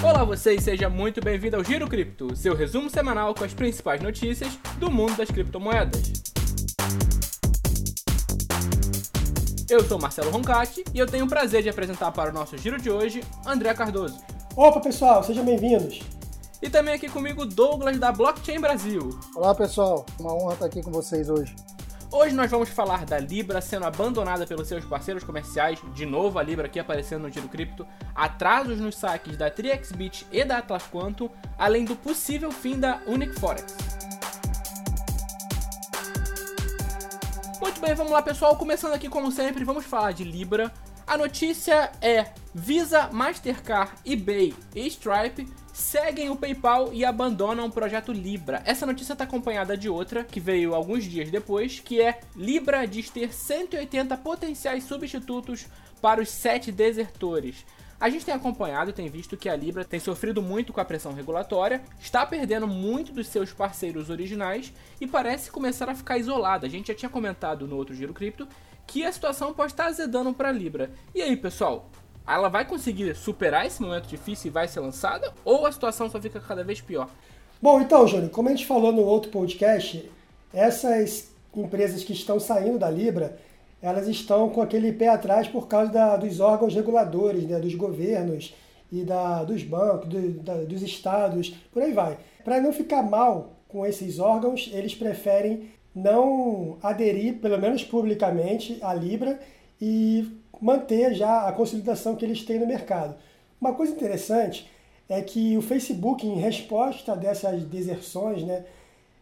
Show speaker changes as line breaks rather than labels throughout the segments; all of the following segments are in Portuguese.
Olá vocês, seja muito bem-vindo ao Giro Cripto, seu resumo semanal com as principais notícias do mundo das criptomoedas. Eu sou Marcelo Roncati e eu tenho o prazer de apresentar para o nosso giro de hoje André Cardoso.
Opa pessoal, sejam bem-vindos.
E também aqui comigo Douglas da Blockchain Brasil.
Olá pessoal, uma honra estar aqui com vocês hoje.
Hoje nós vamos falar da Libra sendo abandonada pelos seus parceiros comerciais, de novo a Libra aqui aparecendo no Giro Cripto, atrasos nos saques da TriXBit e da Atlas Quantum, além do possível fim da Unic Forex. Muito bem, vamos lá pessoal, começando aqui como sempre, vamos falar de Libra. A notícia é Visa, Mastercard, eBay e Stripe seguem o PayPal e abandonam o projeto Libra. Essa notícia está acompanhada de outra que veio alguns dias depois, que é Libra diz ter 180 potenciais substitutos para os sete desertores. A gente tem acompanhado e tem visto que a Libra tem sofrido muito com a pressão regulatória, está perdendo muito dos seus parceiros originais e parece começar a ficar isolada. A gente já tinha comentado no outro Giro Cripto que a situação pode estar azedando para a Libra. E aí, pessoal? Ela vai conseguir superar esse momento difícil e vai ser lançada? Ou a situação só fica cada vez pior?
Bom, então, Júnior, como a gente falou no outro podcast, essas empresas que estão saindo da Libra, elas estão com aquele pé atrás por causa da, dos órgãos reguladores, né, dos governos e da, dos bancos, do, da, dos estados, por aí vai. Para não ficar mal com esses órgãos, eles preferem não aderir, pelo menos publicamente, à Libra e manter já a consolidação que eles têm no mercado. Uma coisa interessante é que o Facebook, em resposta dessas deserções, né,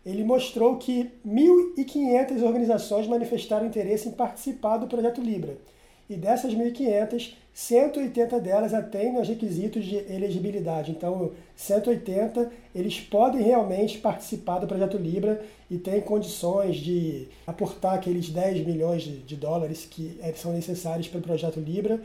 ele mostrou que 1.500 organizações manifestaram interesse em participar do projeto Libra. E dessas 1.500, 180 delas atendem aos requisitos de elegibilidade. Então, 180 eles podem realmente participar do projeto Libra e têm condições de aportar aqueles 10 milhões de dólares que é, são necessários para o projeto Libra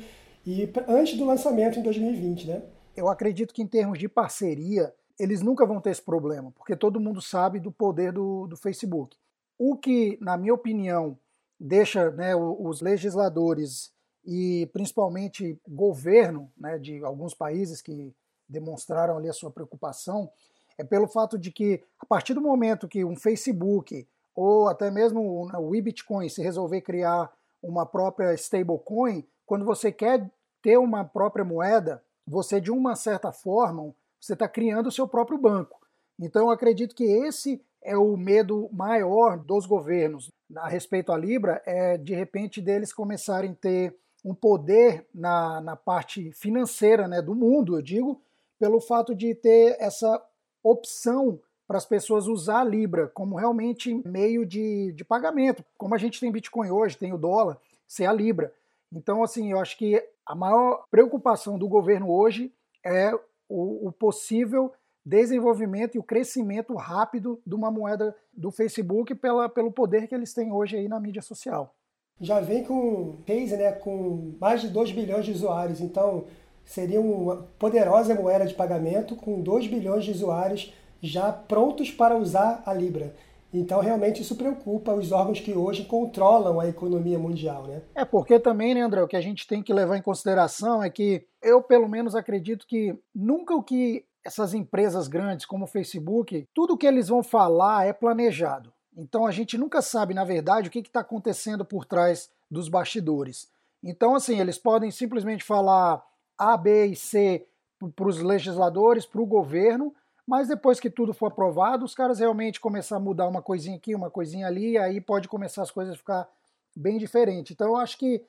e antes do lançamento em 2020, né?
Eu acredito que em termos de parceria, eles nunca vão ter esse problema, porque todo mundo sabe do poder do, do Facebook. O que, na minha opinião, deixa né, os legisladores e principalmente governo né, de alguns países que demonstraram ali a sua preocupação é pelo fato de que a partir do momento que um Facebook ou até mesmo o eBitcoin se resolver criar uma própria stablecoin, quando você quer ter uma própria moeda, você de uma certa forma você está criando o seu próprio banco. Então eu acredito que esse é o medo maior dos governos a respeito à Libra, é de repente deles começarem a ter um poder na, na parte financeira né, do mundo, eu digo, pelo fato de ter essa opção para as pessoas usar a Libra como realmente meio de, de pagamento. Como a gente tem Bitcoin hoje, tem o dólar, ser a Libra. Então, assim, eu acho que a maior preocupação do governo hoje é o, o possível desenvolvimento e o crescimento rápido de uma moeda do Facebook pela, pelo poder que eles têm hoje aí na mídia social.
Já vem com case, né, com mais de 2 bilhões de usuários, então seria uma poderosa moeda de pagamento com 2 bilhões de usuários já prontos para usar a Libra. Então, realmente, isso preocupa os órgãos que hoje controlam a economia mundial, né?
É, porque também, né, André, o que a gente tem que levar em consideração é que eu, pelo menos, acredito que nunca o que essas empresas grandes como o Facebook, tudo que eles vão falar é planejado. Então a gente nunca sabe, na verdade, o que está acontecendo por trás dos bastidores. Então, assim, eles podem simplesmente falar A, B e C para os legisladores, para o governo, mas depois que tudo for aprovado, os caras realmente começar a mudar uma coisinha aqui, uma coisinha ali, aí pode começar as coisas a ficar bem diferente. Então eu acho que,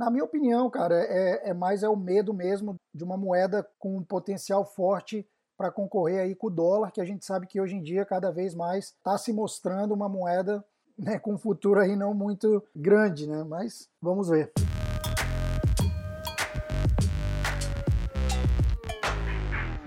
na minha opinião, cara, é, é mais é o medo mesmo de uma moeda com um potencial forte para concorrer aí com o dólar, que a gente sabe que hoje em dia cada vez mais está se mostrando uma moeda né, com um futuro aí não muito grande, né? Mas vamos ver.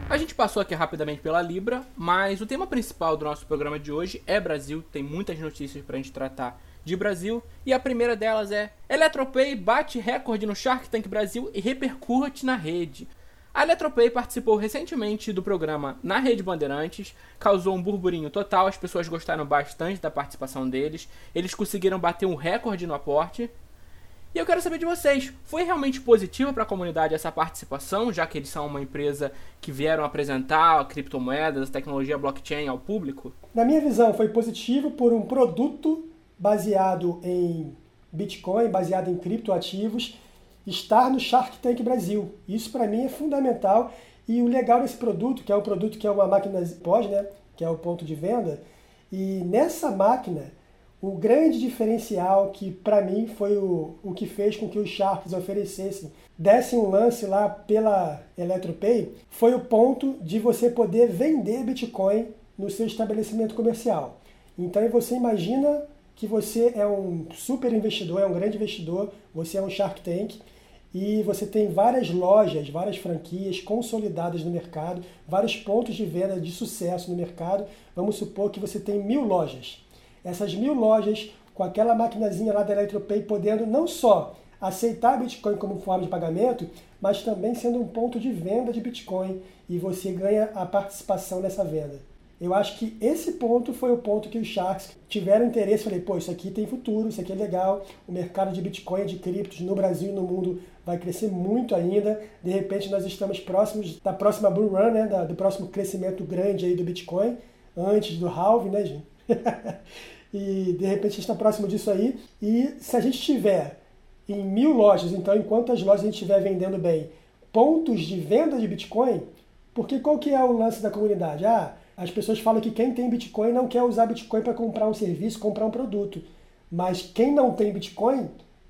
A gente passou aqui rapidamente pela Libra, mas o tema principal do nosso programa de hoje é Brasil. Tem muitas notícias para a gente tratar de Brasil e a primeira delas é Eletropay bate recorde no Shark Tank Brasil e repercute na rede. A Eletropay participou recentemente do programa na Rede Bandeirantes, causou um burburinho total, as pessoas gostaram bastante da participação deles, eles conseguiram bater um recorde no aporte. E eu quero saber de vocês, foi realmente positiva para a comunidade essa participação, já que eles são uma empresa que vieram apresentar criptomoedas, tecnologia blockchain ao público?
Na minha visão, foi positivo por um produto baseado em Bitcoin, baseado em criptoativos, estar no Shark Tank Brasil. Isso para mim é fundamental e o legal desse produto, que é um produto que é uma máquina pós, né, que é o ponto de venda, e nessa máquina o grande diferencial que para mim foi o, o que fez com que os Sharks oferecessem, dessem um lance lá pela EletroPay, foi o ponto de você poder vender Bitcoin no seu estabelecimento comercial. Então você imagina que você é um super investidor, é um grande investidor, você é um Shark Tank e você tem várias lojas, várias franquias consolidadas no mercado, vários pontos de venda de sucesso no mercado. Vamos supor que você tem mil lojas essas mil lojas com aquela maquinazinha lá da EletroPay podendo não só aceitar Bitcoin como forma de pagamento, mas também sendo um ponto de venda de Bitcoin e você ganha a participação nessa venda. Eu acho que esse ponto foi o ponto que os Sharks tiveram interesse. Falei, pô, isso aqui tem futuro, isso aqui é legal. O mercado de Bitcoin, de criptos no Brasil e no mundo vai crescer muito ainda. De repente, nós estamos próximos da próxima bull run, né, do próximo crescimento grande aí do Bitcoin, antes do halving, né, gente? e de repente a gente está próximo disso aí. E se a gente tiver em mil lojas, então enquanto as lojas a gente estiver vendendo bem, pontos de venda de Bitcoin, porque qual que é o lance da comunidade? Ah, as pessoas falam que quem tem Bitcoin não quer usar Bitcoin para comprar um serviço, comprar um produto. Mas quem não tem Bitcoin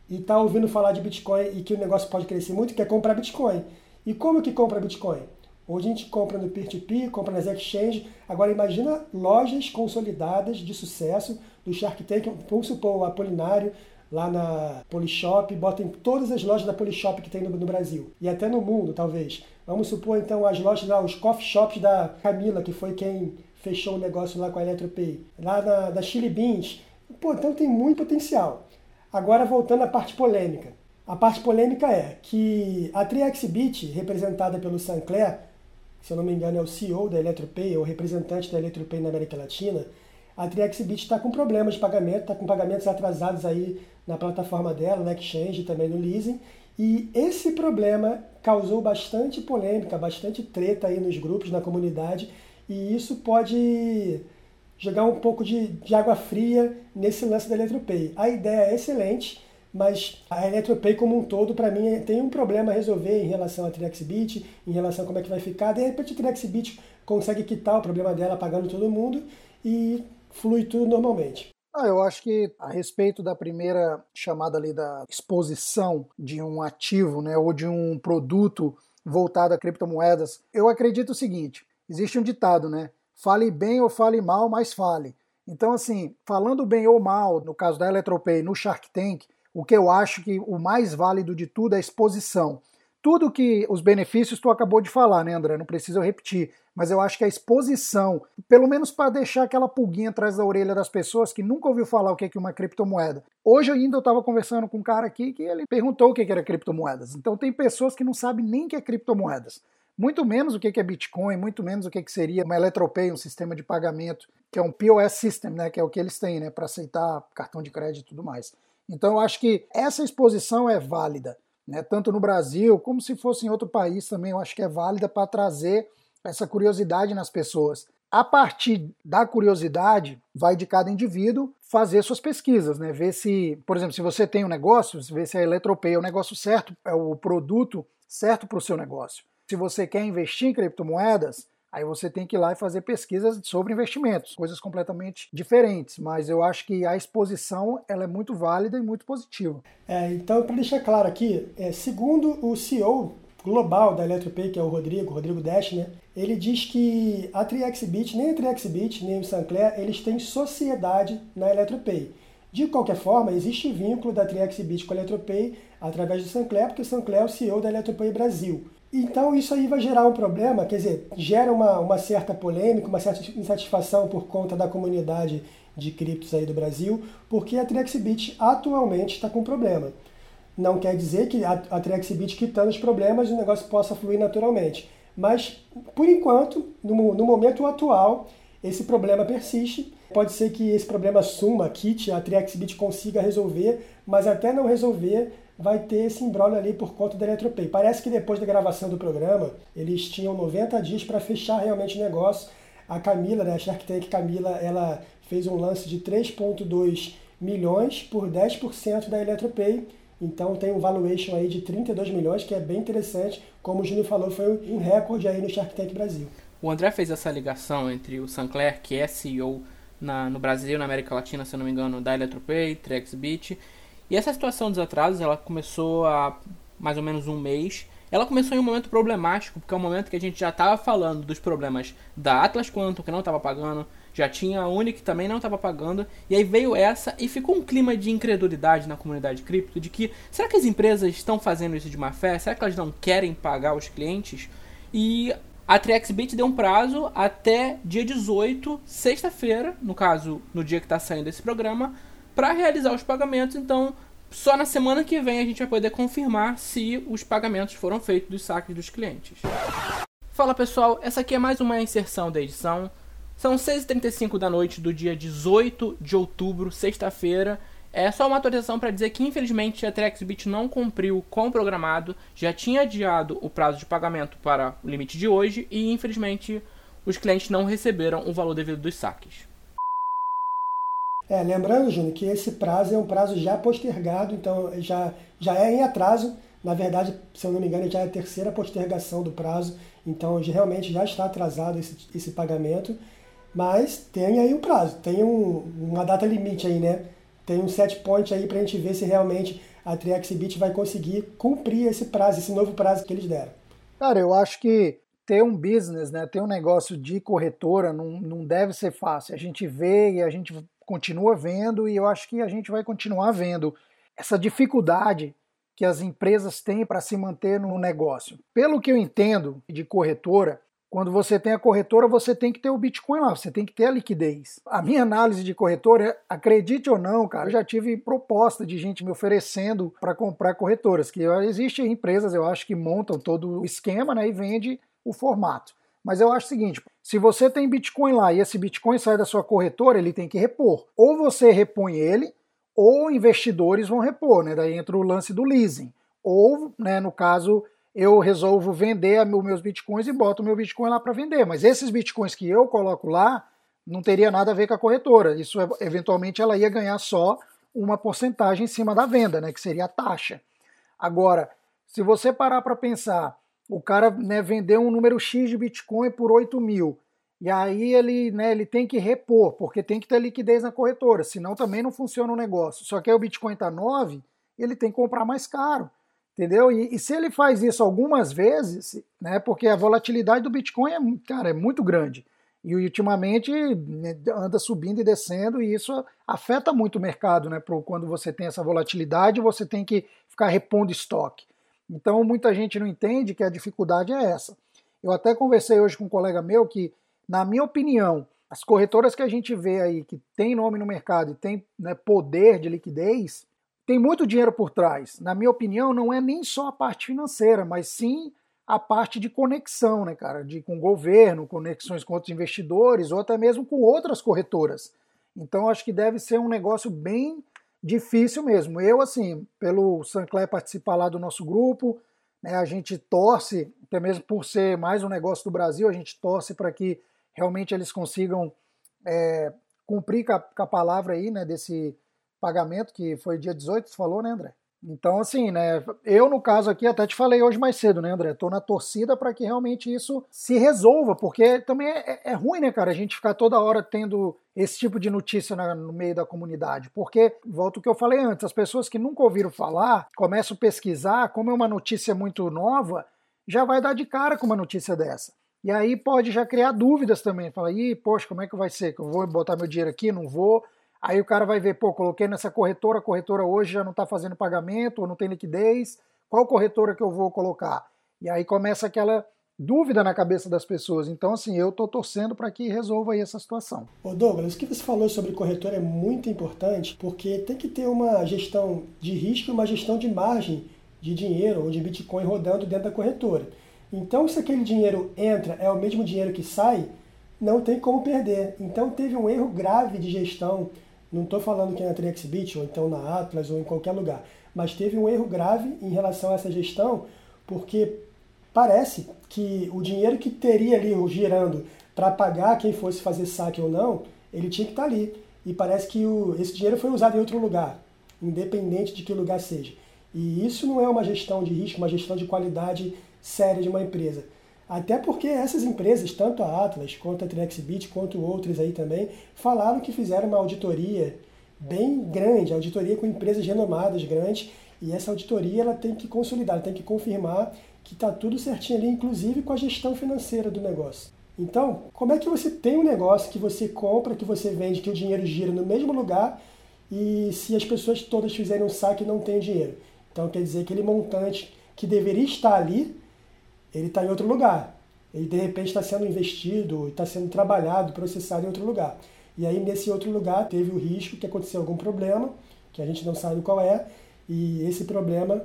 e está ouvindo falar de Bitcoin e que o negócio pode crescer muito, quer comprar Bitcoin. E como que compra Bitcoin? Hoje a gente compra no peer-to-peer, compra nas exchanges. Agora imagina lojas consolidadas de sucesso do Shark Tank. Vamos supor o Apolinário lá na Polishop, botem todas as lojas da Polishop que tem no, no, Brasil. E até no mundo, talvez. Vamos supor então as lojas lá, os coffee shops da Camila, que foi quem fechou o negócio lá com a Eletropay. Lá na, da Chili Beans. Pô, então tem muito potencial. Agora voltando à parte polêmica. A parte polêmica é que a TriXBit, representada pelo Sancler, se eu não me engano é o CEO da Eletropay, ou representante da Eletropay na América Latina, a TriXBit está com problemas de pagamento, está com pagamentos atrasados aí na plataforma dela, na Exchange e também no leasing. E esse problema causou bastante polêmica, bastante treta aí nos grupos, na comunidade, e isso pode jogar um pouco de, de água fria nesse lance da Eletropay. A ideia é excelente, mas a EletroPay como um todo, para mim, tem um problema a resolver em relação a TrexBit, em relação a como é que vai ficar. De repente, a TrexBit consegue quitar o problema dela pagando todo mundo e flui tudo normalmente.
Ah, eu acho que a respeito da primeira chamada ali da exposição de um ativo, né, ou de um produto voltado a criptomoedas, eu acredito o seguinte: existe um ditado, né? Fale bem ou fale mal, mas fale. Então, assim, falando bem ou mal, no caso da Eletropay, no Shark Tank, o que eu acho que o mais válido de tudo é a exposição. Tudo que os benefícios tu acabou de falar, né, André? Não precisa eu repetir. Mas eu acho que a exposição, pelo menos para deixar aquela pulguinha atrás da orelha das pessoas que nunca ouviu falar o que é uma criptomoeda. Hoje ainda eu estava conversando com um cara aqui que ele perguntou o que era criptomoedas. Então tem pessoas que não sabem nem o que é criptomoedas. Muito menos o que é Bitcoin, muito menos o que seria uma Eletropay, um sistema de pagamento, que é um POS system, né, que é o que eles têm, né, para aceitar cartão de crédito e tudo mais. Então eu acho que essa exposição é válida, né? tanto no Brasil como se fosse em outro país também, eu acho que é válida para trazer essa curiosidade nas pessoas. A partir da curiosidade, vai de cada indivíduo fazer suas pesquisas, né? Ver se, por exemplo, se você tem um negócio, ver se a Eletropay é o negócio certo, é o produto certo para o seu negócio. Se você quer investir em criptomoedas, Aí você tem que ir lá e fazer pesquisas sobre investimentos, coisas completamente diferentes. Mas eu acho que a exposição ela é muito válida e muito positiva.
É, então, para deixar claro aqui, é, segundo o CEO global da Eletropay, que é o Rodrigo, Rodrigo Dash, né? Ele diz que a TriXBit, nem a TriXBit, nem o Sancler, eles têm sociedade na Eletropay. De qualquer forma, existe vínculo da TriXBit com a Eletropay através do Sancler, porque o Sancler é o CEO da Eletropay Brasil. Então isso aí vai gerar um problema, quer dizer, gera uma, uma certa polêmica, uma certa insatisfação por conta da comunidade de criptos aí do Brasil, porque a TrexBit atualmente está com problema. Não quer dizer que a, a TrexBit quitando os problemas o negócio possa fluir naturalmente. Mas, por enquanto, no, no momento atual, esse problema persiste. Pode ser que esse problema suma, kit, a TrexBit consiga resolver, mas até não resolver, vai ter esse embrólio ali por conta da Eletropay. Parece que depois da gravação do programa, eles tinham 90 dias para fechar realmente o negócio. A Camila, né, a Shark Tank Camila, ela fez um lance de 3,2 milhões por 10% da Eletropay. Então tem um valuation aí de 32 milhões, que é bem interessante. Como o Júnior falou, foi um recorde aí no Shark Tank Brasil.
O André fez essa ligação entre o Sancler, que é CEO na, no Brasil, na América Latina, se eu não me engano, da Eletropay, Trexbit. E essa situação dos atrasos, ela começou há mais ou menos um mês. Ela começou em um momento problemático, porque é um momento que a gente já estava falando dos problemas da Atlas Quantum, que não estava pagando, já tinha a Uni que também não estava pagando, e aí veio essa e ficou um clima de incredulidade na comunidade cripto, de que será que as empresas estão fazendo isso de má fé? Será que elas não querem pagar os clientes? E a TrexBit deu um prazo até dia 18, sexta-feira, no caso, no dia que está saindo esse programa, para realizar os pagamentos. Então, só na semana que vem a gente vai poder confirmar se os pagamentos foram feitos dos saques dos clientes. Fala pessoal, essa aqui é mais uma inserção da edição. São 6h35 da noite do dia 18 de outubro, sexta-feira. É só uma atualização para dizer que infelizmente a TrexBit não cumpriu com o programado, já tinha adiado o prazo de pagamento para o limite de hoje e infelizmente os clientes não receberam o valor devido dos saques.
É, lembrando, Júnior, que esse prazo é um prazo já postergado, então já, já é em atraso. Na verdade, se eu não me engano, já é a terceira postergação do prazo, então realmente já está atrasado esse, esse pagamento. Mas tem aí um prazo, tem um, uma data limite aí, né? Tem um set point aí para a gente ver se realmente a Triaxibit vai conseguir cumprir esse prazo, esse novo prazo que eles deram.
Cara, eu acho que ter um business, né, ter um negócio de corretora não, não deve ser fácil. A gente vê e a gente continua vendo e eu acho que a gente vai continuar vendo essa dificuldade que as empresas têm para se manter no negócio. Pelo que eu entendo de corretora, quando você tem a corretora, você tem que ter o Bitcoin lá, você tem que ter a liquidez. A minha análise de corretora, acredite ou não, cara, eu já tive proposta de gente me oferecendo para comprar corretoras, que existem empresas, eu acho, que montam todo o esquema né, e vende o formato. Mas eu acho o seguinte: se você tem Bitcoin lá e esse Bitcoin sai da sua corretora, ele tem que repor. Ou você repõe ele, ou investidores vão repor, né? Daí entra o lance do leasing. Ou, né, no caso, eu resolvo vender os meus bitcoins e boto o meu bitcoin lá para vender. Mas esses bitcoins que eu coloco lá não teria nada a ver com a corretora. Isso eventualmente ela ia ganhar só uma porcentagem em cima da venda, né, que seria a taxa. Agora, se você parar para pensar, o cara né, vendeu um número X de Bitcoin por 8 mil, e aí ele, né, ele tem que repor, porque tem que ter liquidez na corretora, senão também não funciona o negócio. Só que aí o Bitcoin está 9, ele tem que comprar mais caro. Entendeu? E, e, se ele faz isso algumas vezes, né, porque a volatilidade do Bitcoin é, cara, é muito grande. E ultimamente né, anda subindo e descendo, e isso afeta muito o mercado, né? Quando você tem essa volatilidade, você tem que ficar repondo estoque. Então muita gente não entende que a dificuldade é essa. Eu até conversei hoje com um colega meu que, na minha opinião, as corretoras que a gente vê aí que tem nome no mercado e tem né, poder de liquidez, tem muito dinheiro por trás. Na minha opinião, não é nem só a parte financeira, mas sim a parte de conexão, né, cara? De, com o governo, conexões com outros investidores ou até mesmo com outras corretoras. Então, acho que deve ser um negócio bem difícil mesmo. Eu, assim, pelo Sancler participar lá do nosso grupo, né, a gente torce, até mesmo por ser mais um negócio do Brasil, a gente torce para que realmente eles consigam é, cumprir com a, com a palavra aí, né, desse pagamento, que foi dia 18, você falou, né, André? Então, assim, né, eu no caso aqui, até te falei hoje mais cedo, né, André? Estou na torcida para que realmente isso se resolva, porque também é, é, ruim, né, cara, a gente ficar toda hora tendo esse tipo de notícia na, no meio da comunidade. Porque, volto ao que eu falei antes, as pessoas que nunca ouviram falar, começam a pesquisar, como é uma notícia muito nova, já vai dar de cara com uma notícia dessa. E aí pode já criar dúvidas também. Fala, ih, poxa, como é que vai ser? Que eu vou botar meu dinheiro aqui, não vou? Aí o cara vai ver, pô, coloquei nessa corretora, a corretora hoje já não está fazendo pagamento, ou não tem liquidez, qual corretora que eu vou colocar? E aí começa aquela dúvida na cabeça das pessoas. Então, assim, eu estou torcendo para que resolva aí essa situação.
Ô Douglas, o que você falou sobre corretora é muito importante, porque tem que ter uma gestão de risco e uma gestão de margem de dinheiro ou de Bitcoin rodando dentro da corretora. Então, se aquele dinheiro entra, é o mesmo dinheiro que sai, não tem como perder. Então, teve um erro grave de gestão Não estou falando que é na TrexBit ou então na Atlas ou em qualquer lugar, mas teve um erro grave em relação a essa gestão, porque parece que o dinheiro que teria ali girando para pagar quem fosse fazer saque ou não, ele tinha que estar tá ali. E parece que o, esse dinheiro foi usado em outro lugar, independente de que lugar seja. E isso não é uma gestão de risco, uma gestão de qualidade séria de uma empresa. Até porque essas empresas, tanto a Atlas, quanto a Trexbit, quanto outras aí também, falaram que fizeram uma auditoria bem grande, auditoria com empresas renomadas grandes, e essa auditoria ela tem que consolidar, ela tem que confirmar que está tudo certinho ali, inclusive com a gestão financeira do negócio. Então, como é que você tem um negócio que você compra, que você vende, que o dinheiro gira no mesmo lugar e se as pessoas todas fizerem um saque não tem dinheiro? Então quer dizer que aquele montante que deveria estar ali, ele está em outro lugar. Ele de repente está sendo investido, está sendo trabalhado, processado em outro lugar. E aí nesse outro lugar teve o risco que aconteceu algum problema, que a gente não sabe qual é, e esse problema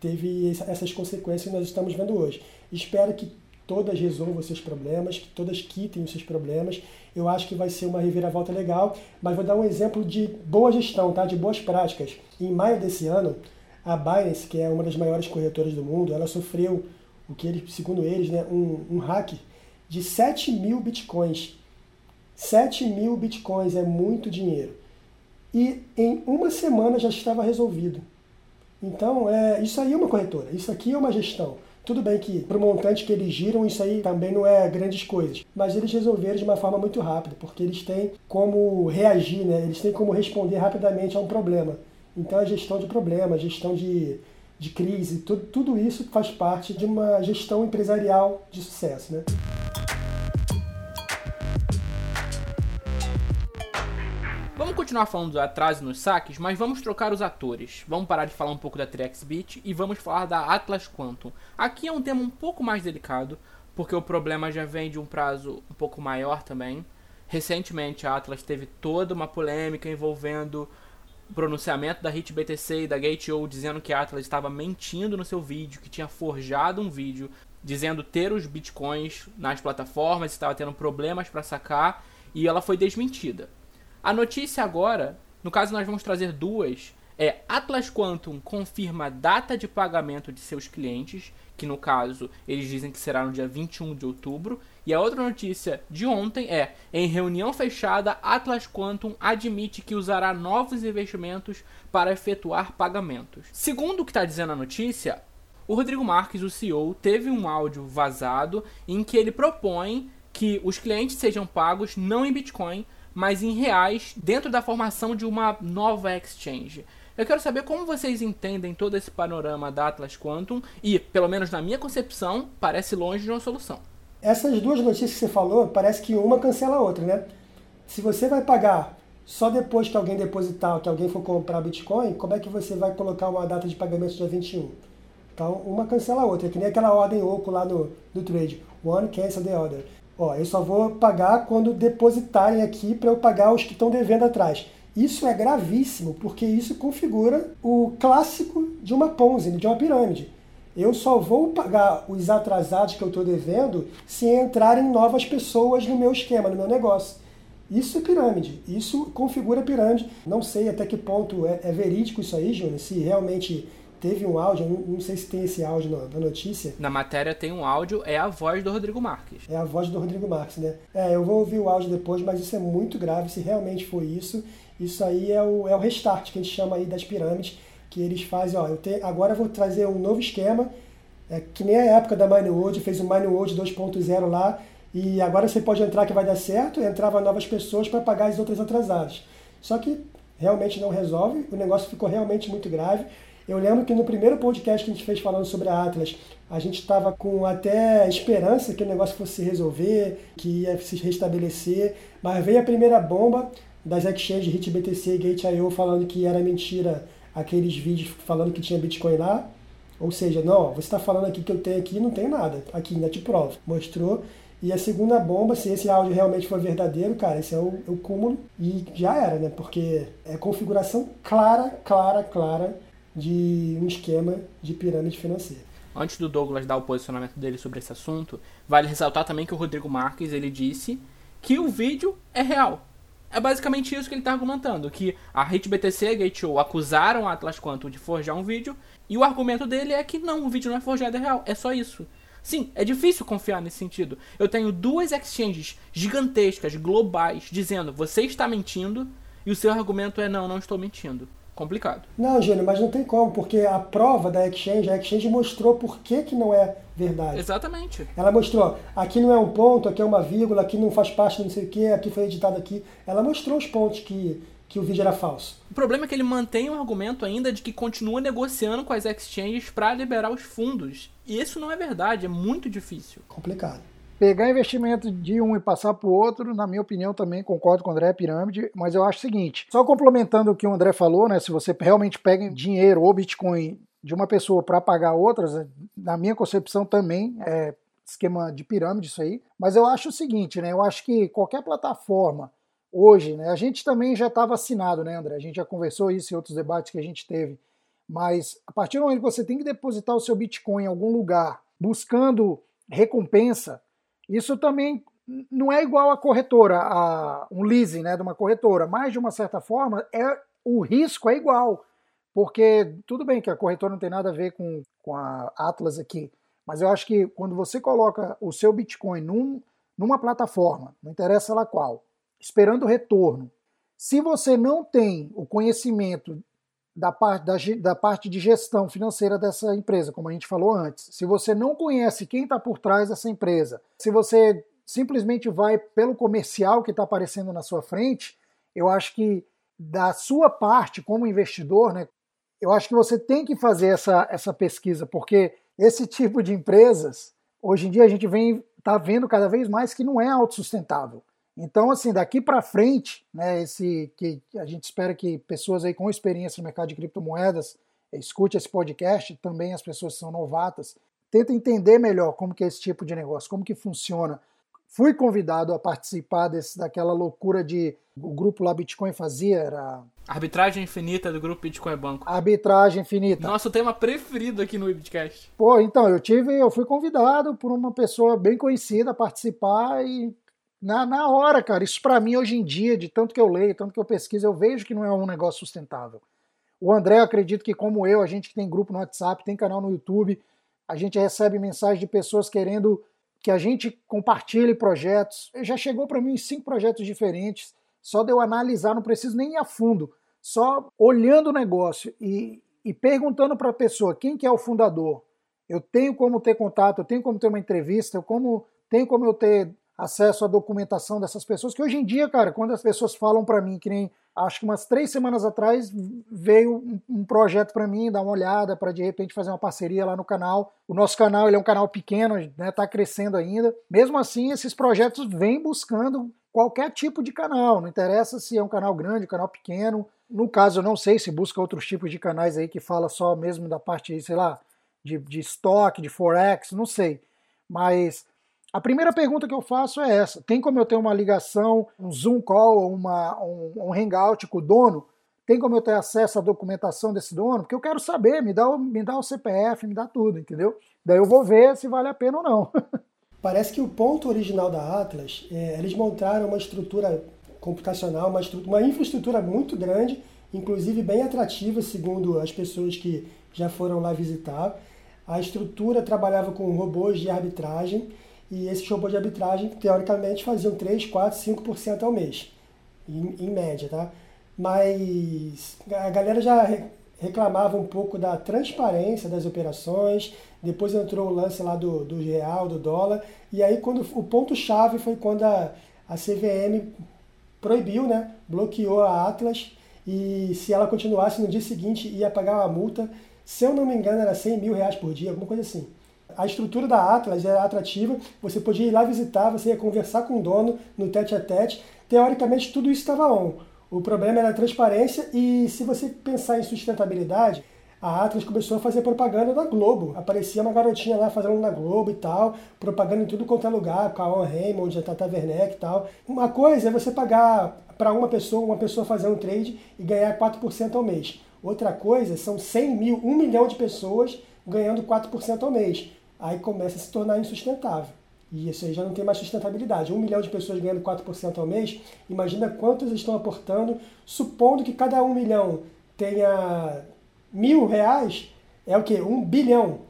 teve essas consequências que nós estamos vendo hoje. Espero que todas resolvam seus problemas, que todas quitem os seus problemas. Eu acho que vai ser uma reviravolta legal, mas vou dar um exemplo de boa gestão, tá? de boas práticas. Em maio desse ano, a Binance, que é uma das maiores corretoras do mundo, ela sofreu, o que eles, segundo eles, né, um, um hack de 7 mil bitcoins. 7 mil bitcoins é muito dinheiro. E em uma semana já estava resolvido. Então, é, isso aí é uma corretora, isso aqui é uma gestão. Tudo bem que para o montante que eles giram, isso aí também não é grandes coisas. Mas eles resolveram de uma forma muito rápida, porque eles têm como reagir, né? eles têm como responder rapidamente a um problema. Então a gestão de problemas, gestão de, de crise, tudo, tudo isso faz parte de uma gestão empresarial de sucesso. Né?
Vamos continuar falando do atraso nos saques, mas vamos trocar os atores. Vamos parar de falar um pouco da Trexbit e vamos falar da Atlas Quantum. Aqui é um tema um pouco mais delicado, porque o problema já vem de um prazo um pouco maior também. Recentemente a Atlas teve toda uma polêmica envolvendo pronunciamento da HitBTC e da Gate.io dizendo que a Atlas estava mentindo no seu vídeo, que tinha forjado um vídeo dizendo ter os bitcoins nas plataformas, estava tendo problemas para sacar e ela foi desmentida. A notícia agora, no caso nós vamos trazer duas, é Atlas Quantum confirma data de pagamento de seus clientes, que no caso eles dizem que será no dia 21 de outubro, e a outra notícia de ontem é: em reunião fechada, Atlas Quantum admite que usará novos investimentos para efetuar pagamentos. Segundo o que está dizendo a notícia, o Rodrigo Marques, o CEO, teve um áudio vazado em que ele propõe que os clientes sejam pagos não em Bitcoin, mas em reais, dentro da formação de uma nova exchange. Eu quero saber como vocês entendem todo esse panorama da Atlas Quantum e, pelo menos na minha concepção, parece longe de uma solução.
Essas duas notícias que você falou, parece que uma cancela a outra, né? Se você vai pagar só depois que alguém depositar, que alguém for comprar Bitcoin, como é que você vai colocar uma data de pagamento dia 21? Então, uma cancela a outra, é que nem aquela ordem oco lá no, no trade. One cancel the other. Ó, eu só vou pagar quando depositarem aqui para eu pagar os que estão devendo atrás. Isso é gravíssimo, porque isso configura o clássico de uma Ponzi, de uma pirâmide. Eu só vou pagar os atrasados que eu estou devendo se entrarem novas pessoas no meu esquema, no meu negócio. Isso é pirâmide, isso configura pirâmide. Não sei até que ponto é, é verídico isso aí, Júnior, se realmente teve um áudio, não, não sei se tem esse áudio na, na, notícia.
Na matéria tem um áudio, é a voz do Rodrigo Marques.
É a voz do Rodrigo Marques, né? É, eu vou ouvir o áudio depois, mas isso é muito grave, se realmente foi isso. Isso aí é o, é o restart que a gente chama aí das pirâmides, que eles fazem, ó, eu te, agora eu vou trazer um novo esquema, é, que nem a época da MineWorld, fez o MineWorld 2.0 lá, e agora você pode entrar que vai dar certo, entrava novas pessoas para pagar as outras atrasadas. Só que realmente não resolve, o negócio ficou realmente muito grave. Eu lembro que no primeiro podcast que a gente fez falando sobre a Atlas, a gente estava com até esperança que o negócio fosse se resolver, que ia se restabelecer, mas veio a primeira bomba das exchanges HitBTC e Gate.io falando que era mentira aqueles vídeos falando que tinha Bitcoin lá. Ou seja, não, você está falando aqui que eu tenho aqui não tem nada. Aqui, ainda te provo. Mostrou. E a segunda bomba, se esse áudio realmente for verdadeiro, cara, esse é o, é o cúmulo e já era, né? Porque é configuração clara, clara, clara de um esquema de pirâmide financeira.
Antes do Douglas dar o posicionamento dele sobre esse assunto, vale ressaltar também que o Rodrigo Marques ele disse que o vídeo é real. É basicamente isso que ele está argumentando, que a HitBTC e a Gate.io acusaram a Atlas Quantum de forjar um vídeo, e o argumento dele é que não, o vídeo não é forjado, é real, é só isso. Sim, é difícil confiar nesse sentido. Eu tenho duas exchanges gigantescas, globais, dizendo você está mentindo, e o seu argumento é não, não estou mentindo. Complicado.
Não, Júnior, mas não tem como, porque a prova da exchange, a exchange mostrou por que, que não é verdade.
Exatamente.
Ela mostrou, aqui não é um ponto, aqui é uma vírgula, aqui não faz parte de não sei o que, aqui foi editado aqui. Ela mostrou os pontos que, que o vídeo era falso.
O problema é que ele mantém o argumento ainda de que continua negociando com as exchanges para liberar os fundos. E isso não é verdade, é muito difícil.
Complicado
pegar investimento de um e passar para o outro, na minha opinião, também concordo com o André, é pirâmide, mas eu acho o seguinte, só complementando o que o André falou, né, se você realmente pega dinheiro ou Bitcoin de uma pessoa para pagar outras, na minha concepção também é esquema de pirâmide isso aí, mas eu acho o seguinte, né, eu acho que qualquer plataforma hoje, né, a gente também já está vacinado, né, André, a gente já conversou isso em outros debates que a gente teve, mas a partir do momento que você tem que depositar o seu Bitcoin em algum lugar, buscando recompensa, isso também não é igual a corretora, a um leasing né, de uma corretora, mas de uma certa forma é o risco é igual. Porque tudo bem que a corretora não tem nada a ver com, com a Atlas aqui, mas eu acho que quando você coloca o seu Bitcoin num, numa plataforma, não interessa lá qual, esperando retorno, se você não tem o conhecimento da parte, da, da parte de gestão financeira dessa empresa, como a gente falou antes. Se você não conhece quem está por trás dessa empresa, se você simplesmente vai pelo comercial que está aparecendo na sua frente, eu acho que da sua parte como investidor, né, eu acho que você tem que fazer essa, essa pesquisa, porque esse tipo de empresas, hoje em dia a gente vem tá vendo cada vez mais que não é autossustentável. Então, assim, daqui para frente, né, esse que a gente espera que pessoas aí com experiência no mercado de criptomoedas escute esse podcast, também as pessoas que são novatas, tenta entender melhor como que é esse tipo de negócio, como que funciona. Fui convidado a participar desse, daquela loucura de o grupo lá Bitcoin fazia, era
Arbitragem infinita do grupo Bitcoin Banco.
Arbitragem infinita.
Nosso tema preferido aqui no Webcast.
Pô, então, eu tive, eu fui convidado por uma pessoa bem conhecida a participar e na, na hora, cara. Isso para mim hoje em dia, de tanto que eu leio, tanto que eu pesquiso, eu vejo que não é um negócio sustentável. O André, eu acredito que como eu, a gente que tem grupo no WhatsApp, tem canal no YouTube, a gente recebe mensagens de pessoas querendo que a gente compartilhe projetos. Já chegou para mim cinco projetos diferentes, só de eu analisar, não preciso nem ir a fundo, só olhando o negócio e, e perguntando para a pessoa quem que é o fundador. Eu tenho como ter contato, eu tenho como ter uma entrevista, eu como, tenho como eu ter acesso à documentação dessas pessoas, que hoje em dia, cara, quando as pessoas falam para mim, que nem acho que umas três semanas atrás veio um, um projeto para mim, dar uma olhada, para de repente fazer uma parceria lá no canal. O nosso canal ele é um canal pequeno, né, tá crescendo ainda. Mesmo assim, esses projetos vêm buscando qualquer tipo de canal, não interessa se é um canal grande, um canal pequeno. No caso, eu não sei se busca outros tipos de canais aí que fala só mesmo da parte, sei lá, de, de estoque, de forex, não sei. Mas a primeira pergunta que eu faço é essa: tem como eu ter uma ligação, um Zoom call, uma, um, um hangout com o dono? Tem como eu ter acesso à documentação desse dono? Porque eu quero saber, me dá, o, me dá o CPF, me dá tudo, entendeu? Daí eu vou ver se vale a pena ou não.
Parece que o ponto original da Atlas, é, eles montaram uma estrutura computacional, uma, estrutura, uma infraestrutura muito grande, inclusive bem atrativa, segundo as pessoas que já foram lá visitar. A estrutura trabalhava com robôs de arbitragem e esses robôs de arbitragem, teoricamente, faziam 3, 4, 5% ao mês, em, em, média, tá? Mas a galera já reclamava um pouco da transparência das operações, depois entrou o lance lá do, do real, do dólar, e aí quando o ponto-chave foi quando a, a CVM proibiu, né? Bloqueou a Atlas, e se ela continuasse no dia seguinte ia pagar uma multa, se eu não me engano era 100 mil reais por dia, alguma coisa assim. A estrutura da Atlas era atrativa, você podia ir lá visitar, você ia conversar com o dono no tete a tete. Teoricamente, tudo isso estava on. O problema era a transparência e se você pensar em sustentabilidade, a Atlas começou a fazer propaganda da Globo. Aparecia uma garotinha lá fazendo na Globo e tal, propaganda em tudo quanto é lugar, com a On Raymond, a Tata Werneck e tal. Uma coisa é você pagar para uma pessoa, uma pessoa fazer um trade e ganhar 4% ao mês. Outra coisa são 100 mil, 1 milhão de pessoas ganhando 4% ao mês aí começa a se tornar insustentável. E isso aí já não tem mais sustentabilidade. Um milhão de pessoas ganhando 4% ao mês, imagina quantos estão aportando, supondo que cada um milhão tenha mil reais, é o quê? Um bilhão.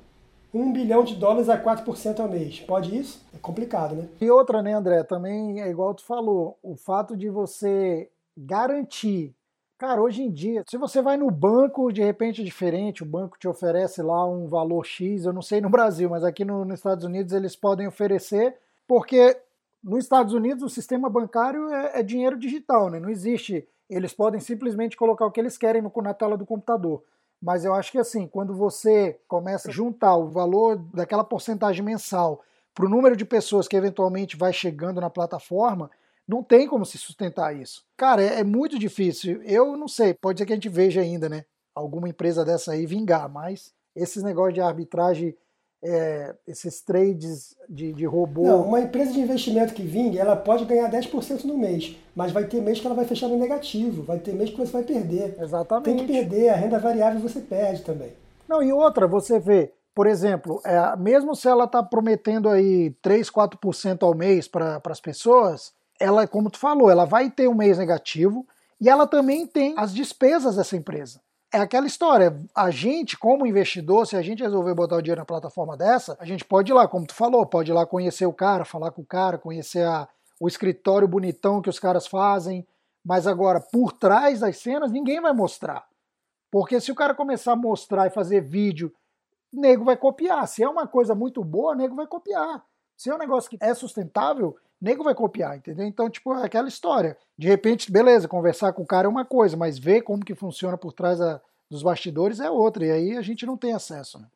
Um bilhão de dólares a 4% ao mês. Pode isso? É complicado, né?
E outra, né, André? Também é igual tu falou, o fato de você garantir. Cara, hoje em dia, se você vai no banco, de repente é diferente, o banco te oferece lá um valor X, eu não sei no Brasil, mas aqui no, nos Estados Unidos eles podem oferecer, porque nos Estados Unidos o sistema bancário é, é dinheiro digital, né? Não existe. Eles podem simplesmente colocar o que eles querem no, na tela do computador. Mas eu acho que assim, quando você começa a juntar o valor daquela porcentagem mensal para o número de pessoas que eventualmente vai chegando na plataforma, não tem como se sustentar isso. Cara, é, é, muito difícil. Eu não sei, pode ser que a gente veja ainda, né? Alguma empresa dessa aí vingar, mas esses negócios de arbitragem, é, esses trades de, de robô.
Não, uma empresa de investimento que vingue, ela pode ganhar 10% no mês, mas vai ter mês que ela vai fechar no negativo, vai ter mês que você vai perder.
Exatamente.
Tem que perder, a renda variável você perde também.
Não, e outra, você vê, por exemplo, é, mesmo se ela está prometendo aí 3, 4% ao mês para as pessoas, ela, como tu falou, ela vai ter um mês negativo e ela também tem as despesas dessa empresa. É aquela história, a gente, como investidor, se a gente resolver botar o dinheiro na plataforma dessa, a gente pode ir lá, como tu falou, pode ir lá conhecer o cara, falar com o cara, conhecer a, o escritório bonitão que os caras fazem, mas agora, por trás das cenas, ninguém vai mostrar. Porque se o cara começar a mostrar e fazer vídeo, nego vai copiar. Se é uma coisa muito boa, nego vai copiar. Se é um negócio que é sustentável, nego vai copiar, entendeu? Então, tipo, é aquela história. De repente, beleza, conversar com o cara é uma coisa, mas ver como que funciona por trás dos bastidores é outra, e aí a gente não tem acesso, né?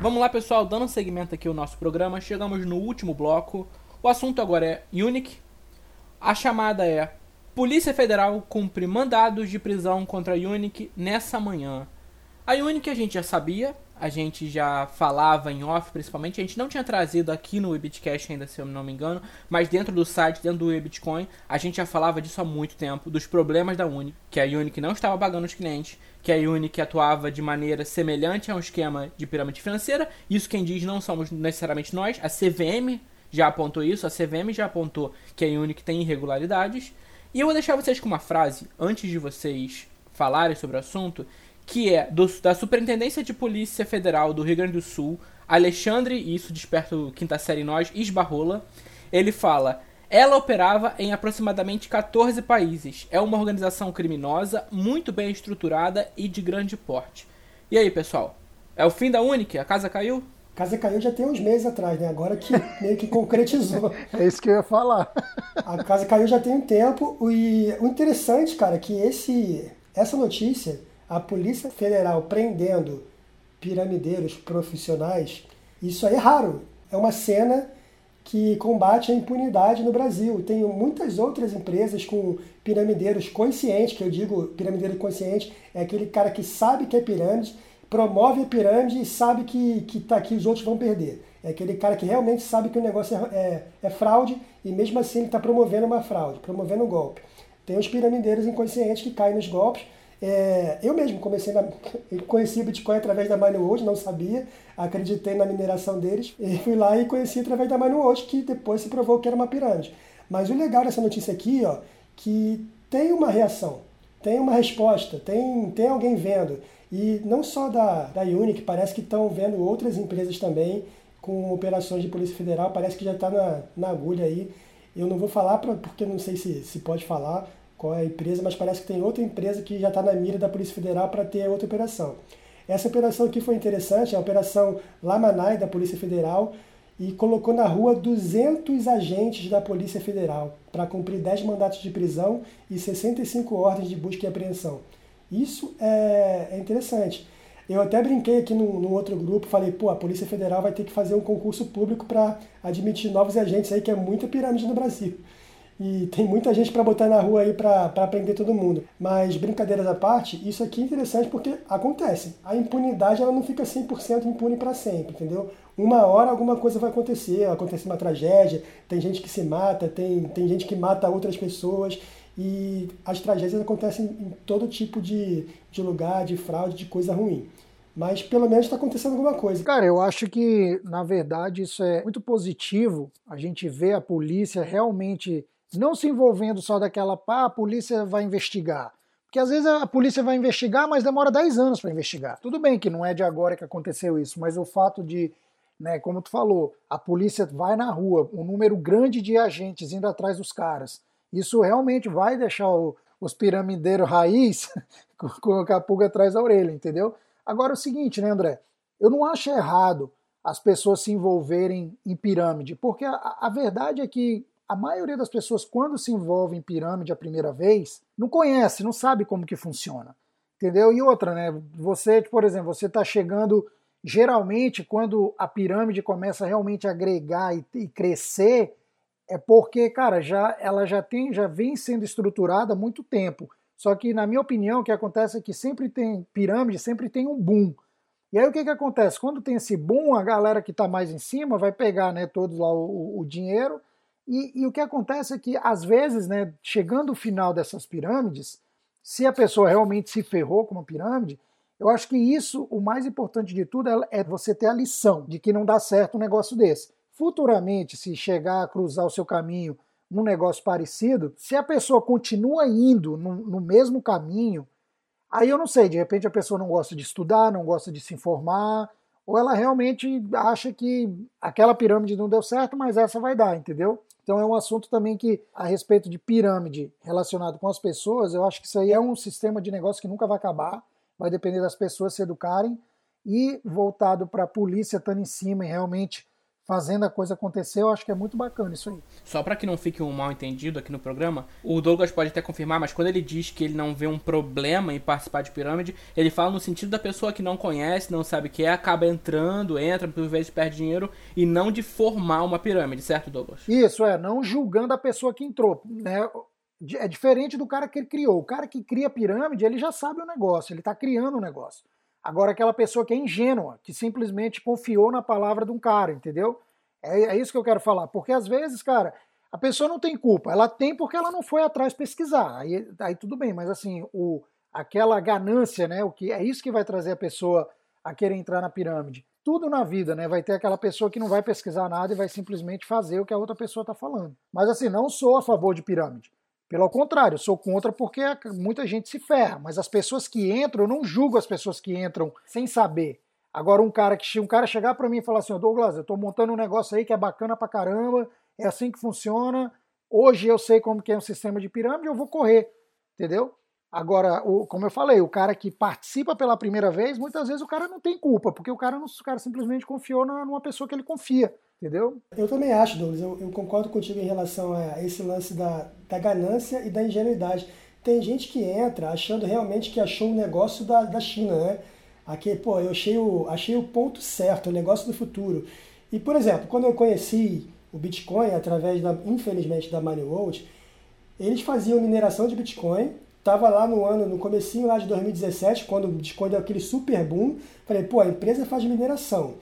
Vamos lá, pessoal, dando segmento aqui ao nosso programa, chegamos no último bloco. O assunto agora é Unique. A chamada é Polícia Federal cumpre mandados de prisão contra a Unique nessa manhã. A Unique a gente já sabia, a gente já falava em off, principalmente. A gente não tinha trazido aqui no Webitcast ainda, se eu não me engano, mas dentro do site, dentro do Webitcoin, a gente já falava disso há muito tempo, dos problemas da Unic, que a Unic não estava pagando os clientes, que a Unic atuava de maneira semelhante a um esquema de pirâmide financeira. Isso quem diz não somos necessariamente nós, a CVM já apontou isso, a CVM já apontou que a Unic tem irregularidades. E eu vou deixar vocês com uma frase, antes de vocês falarem sobre o assunto, que é do, da Superintendência de Polícia Federal do Rio Grande do Sul, Alexandre, e isso desperta o quinta série em nós, Esbarrola. Ele fala: ela operava em aproximadamente 14 países. É uma organização criminosa, muito bem estruturada e de grande porte. E aí, pessoal? É o fim da Unic? A casa caiu?
A casa caiu já tem uns meses atrás, né? Agora que meio que concretizou.
é isso que eu ia falar.
a casa caiu já tem um tempo. E o interessante, cara, é que esse, essa notícia a Polícia Federal prendendo piramideiros profissionais, isso aí é raro. É uma cena que combate a impunidade no Brasil. Tem muitas outras empresas com piramideiros conscientes, que eu digo piramideiro consciente, é aquele cara que sabe que é pirâmide, promove a pirâmide e sabe que, que, tá, que os outros vão perder. É aquele cara que realmente sabe que o negócio é, é, é fraude e mesmo assim ele está promovendo uma fraude, promovendo um golpe. Tem os piramideiros inconscientes que caem nos golpes, é, eu mesmo comecei na, conheci o Bitcoin através da Minewood, não sabia, acreditei na mineração deles e fui lá e conheci através da Minewood, que depois se provou que era uma pirâmide. Mas o legal dessa notícia aqui, ó, que tem uma reação, tem uma resposta, tem, tem alguém vendo. E não só da, da Unic, parece que estão vendo outras empresas também com operações de Polícia Federal, parece que já está na, na agulha aí. Eu não vou falar pra, porque não sei se, se pode falar, qual é a empresa, mas parece que tem outra empresa que já está na mira da Polícia Federal para ter outra operação. Essa operação aqui foi interessante, é a Operação Lamanai da Polícia Federal e colocou na rua 200 agentes da Polícia Federal para cumprir 10 mandatos de prisão e 65 ordens de busca e apreensão. Isso é, é interessante. Eu até brinquei aqui num, outro grupo, falei, pô, a Polícia Federal vai ter que fazer um concurso público para admitir novos agentes aí, que é muita pirâmide no Brasil e tem muita gente para botar na rua aí para prender todo mundo. Mas brincadeiras à parte, isso aqui é interessante porque acontece. A impunidade ela não fica 100% impune para sempre, entendeu? Uma hora alguma coisa vai acontecer, acontece uma tragédia, tem gente que se mata, tem, tem gente que mata outras pessoas e as tragédias acontecem em todo tipo de, de lugar, de fraude, de coisa ruim. mas pelo menos está acontecendo alguma coisa.
Cara, eu acho que, na verdade, isso é muito positivo. A gente vê a polícia realmente não se envolvendo só daquela, pá, a polícia vai investigar. Porque às vezes a polícia vai investigar, mas demora 10 anos para investigar. Tudo bem que não é de agora que aconteceu isso, mas o fato de, né, como tu falou, a polícia vai na rua, um número grande de agentes indo atrás dos caras. Isso realmente vai deixar o, os piramideiros raiz com a pulga atrás da orelha, entendeu? Agora é o seguinte, né, André? Eu não acho errado as pessoas se envolverem em pirâmide, porque a, a verdade é que a maioria das pessoas, quando se envolve em pirâmide a primeira vez, não conhece, não sabe como que funciona. Entendeu? E outra, né? Você, por exemplo, você está chegando. Geralmente, quando a pirâmide começa realmente a agregar e, e, crescer, é porque, cara, já ela já tem, já vem sendo estruturada há muito tempo. Só que, na minha opinião, o que acontece é que sempre tem pirâmide, sempre tem um boom. E aí o que, que acontece? Quando tem esse boom, a galera que está mais em cima vai pegar né, todos lá o, o dinheiro e, e, o que acontece é que, às vezes, né, chegando o final dessas pirâmides, se a pessoa realmente se ferrou com uma pirâmide, eu acho que isso, o mais importante de tudo, é, é você ter a lição de que não dá certo um negócio desse. Futuramente, se chegar a cruzar o seu caminho num negócio parecido, se a pessoa continua indo no, no mesmo caminho, aí eu não sei, de repente a pessoa não gosta de estudar, não gosta de se informar, ou ela realmente acha que aquela pirâmide não deu certo, mas essa vai dar, entendeu? Então é um assunto também que, a respeito de pirâmide relacionado com as pessoas, eu acho que isso aí é um sistema de negócio que nunca vai acabar, vai depender das pessoas se educarem. E voltado para a polícia estando em cima e realmente fazendo a coisa acontecer, eu acho que é muito bacana isso aí.
Só para que não fique um mal entendido aqui no programa, o Douglas pode até confirmar, mas quando ele diz que ele não vê um problema em participar de pirâmide, ele fala no sentido da pessoa que não conhece, não sabe o que é, acaba entrando, entra, por vezes perde dinheiro, e não de formar uma pirâmide, certo, Douglas?
Isso, é, não julgando a pessoa que entrou, né? É diferente do cara que ele criou. O cara que cria pirâmide, ele já sabe o negócio, ele está criando o negócio. Agora, aquela pessoa que é ingênua, que simplesmente confiou na palavra de um cara, entendeu? É, é isso que eu quero falar. Porque às vezes, cara, a pessoa não tem culpa. Ela tem porque ela não foi atrás pesquisar. Aí, aí tudo bem, mas assim, o, aquela ganância, né? O que é isso que vai trazer a pessoa a querer entrar na pirâmide. Tudo na vida, né? Vai ter aquela pessoa que não vai pesquisar nada e vai simplesmente fazer o que a outra pessoa está falando. Mas assim, não sou a favor de pirâmide. Pelo contrário, sou contra porque muita gente se ferra. Mas as pessoas que entram, eu não julgo as pessoas que entram sem saber. Agora, um cara que um cara chegar para mim e falar assim, Douglas, eu estou montando um negócio aí que é bacana pra caramba, é assim que funciona. Hoje eu sei como que é um sistema de pirâmide, eu vou correr, entendeu? Agora, o, como eu falei, o cara que participa pela primeira vez, muitas vezes o cara não tem culpa, porque o cara, não, o cara simplesmente confiou na, numa pessoa que ele confia, entendeu?
Eu também acho, Douglas, eu, eu concordo contigo em relação a esse lance da, da ganância e da ingenuidade. Tem gente que entra achando realmente que achou um negócio da, da China, né? Aqui, pô, eu achei o, achei o ponto certo, o negócio do futuro. E, por exemplo, quando eu conheci o Bitcoin através, da, infelizmente, da Money World, eles faziam mineração de Bitcoin Tava lá no ano, no comecinho lá de 2017, quando o Bitcoin deu aquele super boom. Falei, pô, a empresa faz mineração.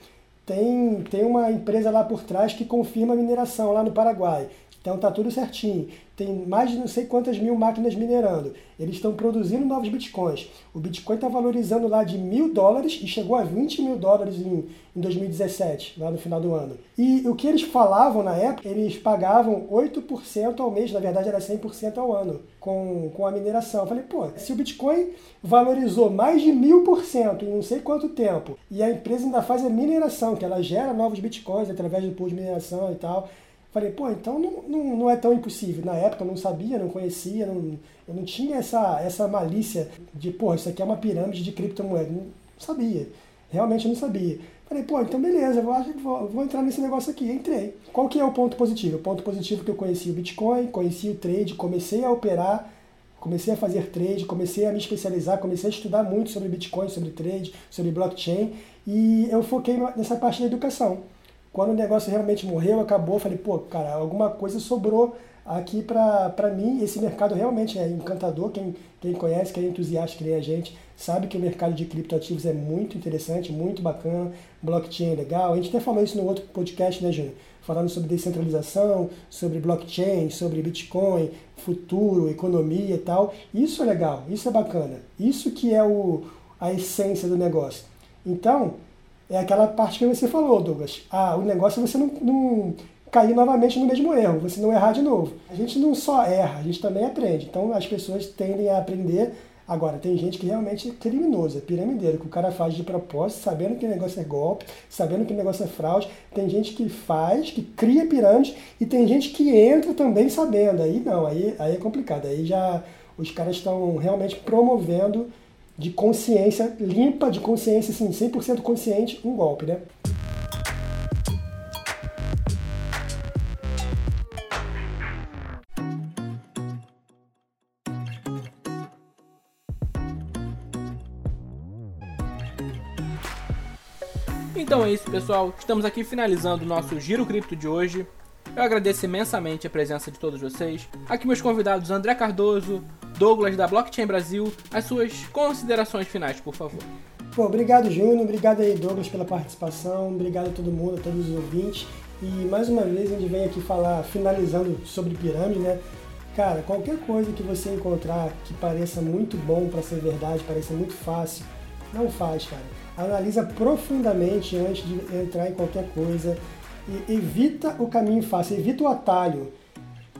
Tem, tem uma empresa lá por trás que confirma a mineração lá no Paraguai. Então tá tudo certinho. Tem mais de não sei quantas mil máquinas minerando. Eles estão produzindo novos bitcoins. O Bitcoin está valorizando lá de mil dólares e chegou a 20 mil dólares em, em 2017, lá no final do ano. E o que eles falavam na época, eles pagavam 8% ao mês, na verdade era 100% ao ano, com, com a mineração. Eu falei, pô, se o Bitcoin valorizou mais de mil por cento em não sei quanto tempo, e a empresa ainda faz a mineração, que ela gera novos bitcoins através do pool de mineração e tal, Falei, pô, então não, não, não é tão impossível. Na época eu não sabia, não conhecia, não, eu não tinha essa, essa malícia de, pô, isso aqui é uma pirâmide de criptomoeda. Não sabia. Realmente eu não sabia. Falei, pô, então beleza, vou, vou, vou entrar nesse negócio aqui. Entrei. Qual que é o ponto positivo? O ponto positivo é que eu conheci o Bitcoin, conheci o trade, comecei a operar, comecei a fazer trade, comecei a me especializar, comecei a estudar muito sobre Bitcoin, sobre trade, sobre blockchain, e eu foquei nessa parte da educação. Quando o negócio realmente morreu, acabou, falei, pô, cara, alguma coisa sobrou aqui para mim. Esse mercado realmente é encantador. Quem, quem conhece, quem é entusiasta, que nem a gente, sabe que o mercado de criptoativos é muito interessante, muito bacana. Blockchain é legal. A gente até falou isso no outro podcast, né, Júnior? Falando sobre descentralização, sobre blockchain, sobre Bitcoin, futuro, economia e tal. Isso é legal, isso é bacana. Isso que é o, a essência do negócio. Então, é aquela parte que você falou, Douglas. Ah, o negócio é você não, não cair novamente no mesmo erro, você não errar de novo. A gente não só erra, a gente também aprende. Então as pessoas tendem a aprender. Agora, tem gente que realmente é criminoso, é piramideiro, que o cara faz de propósito, sabendo que o negócio é golpe, sabendo que o negócio é fraude. Tem gente que faz, que cria pirâmide, e tem gente que entra também sabendo. Aí não, aí, aí é complicado. Aí já os caras estão realmente promovendo de consciência limpa, de consciência assim, 100% consciente, um golpe, né?
Então é isso, pessoal. Estamos aqui finalizando o nosso Giro Cripto de hoje. Eu agradeço imensamente a presença de todos vocês. Aqui meus convidados André Cardoso, Douglas da Blockchain Brasil, as suas considerações finais, por favor.
Pô, obrigado, Júnior. Obrigado aí, Douglas, pela participação. Obrigado a todo mundo, a todos os ouvintes. E mais uma vez a gente vem aqui falar, finalizando sobre pirâmide, né? Cara, qualquer coisa que você encontrar que pareça muito bom para ser verdade, pareça muito fácil, não faz, cara. Analisa profundamente antes de entrar em qualquer coisa e evita o caminho fácil, evita o atalho.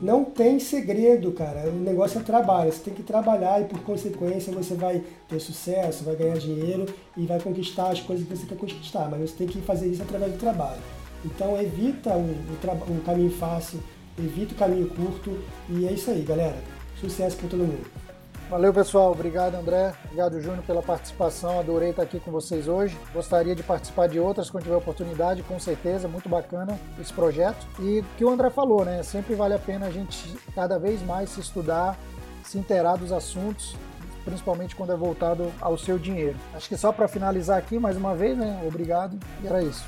Não tem segredo, cara. O negócio é trabalho. Você tem que trabalhar e, por consequência, você vai ter sucesso, vai ganhar dinheiro e vai conquistar as coisas que você quer conquistar. Mas você tem que fazer isso através do trabalho. Então, evita o, caminho fácil, evita o caminho curto. E é isso aí, galera. Sucesso para todo mundo.
Valeu, pessoal. Obrigado, André. Obrigado, Júnior, pela participação. Adorei estar aqui com vocês hoje. Gostaria de participar de outras quando tiver oportunidade, com certeza. Muito bacana esse projeto. E o que o André falou, né? Sempre vale a pena a gente cada vez mais se estudar, se inteirar dos assuntos, principalmente quando é voltado ao seu dinheiro. Acho que só para finalizar aqui, mais uma vez, né? Obrigado. E era isso.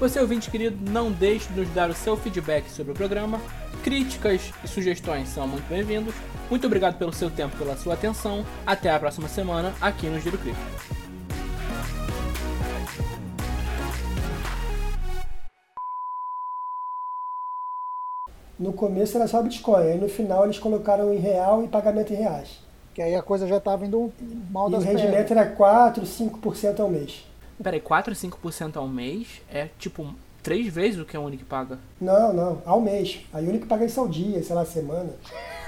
Você, ouvinte querido, não deixe de nos dar o seu feedback sobre o programa. Críticas e sugestões são muito bem-vindos. Muito obrigado pelo seu tempo, pela sua atenção. Até a próxima semana aqui no Giro Cripto.
No começo era só Bitcoin, aí no final eles colocaram em real e pagamento em reais.
Que aí a coisa já estava indo mal das
E o rendimento era 4, 5% ao mês.
Peraí, 4, 5% ao mês é tipo três vezes o que a Unic paga?
Não, não, ao mês. A Unic paga isso ao dia, sei lá, semana.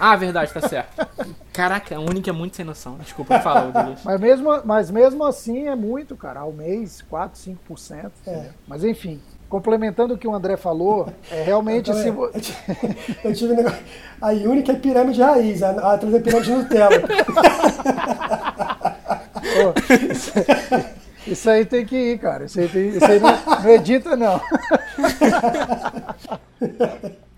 Ah, verdade, tá certo. Caraca, a Unic é muito sem noção. Desculpa, fala, Douglas.
Mas mesmo, mas mesmo assim é muito, cara. Ao mês, 4, 5%. É. Mas enfim, complementando o que o André falou, é realmente
Então,
se vo-
eu tive- eu tive um negócio. A Unic é pirâmide raiz, a a outra é pirâmide Nutella.
Isso aí tem que ir, cara. Isso aí, tem- isso aí não, não edita, não.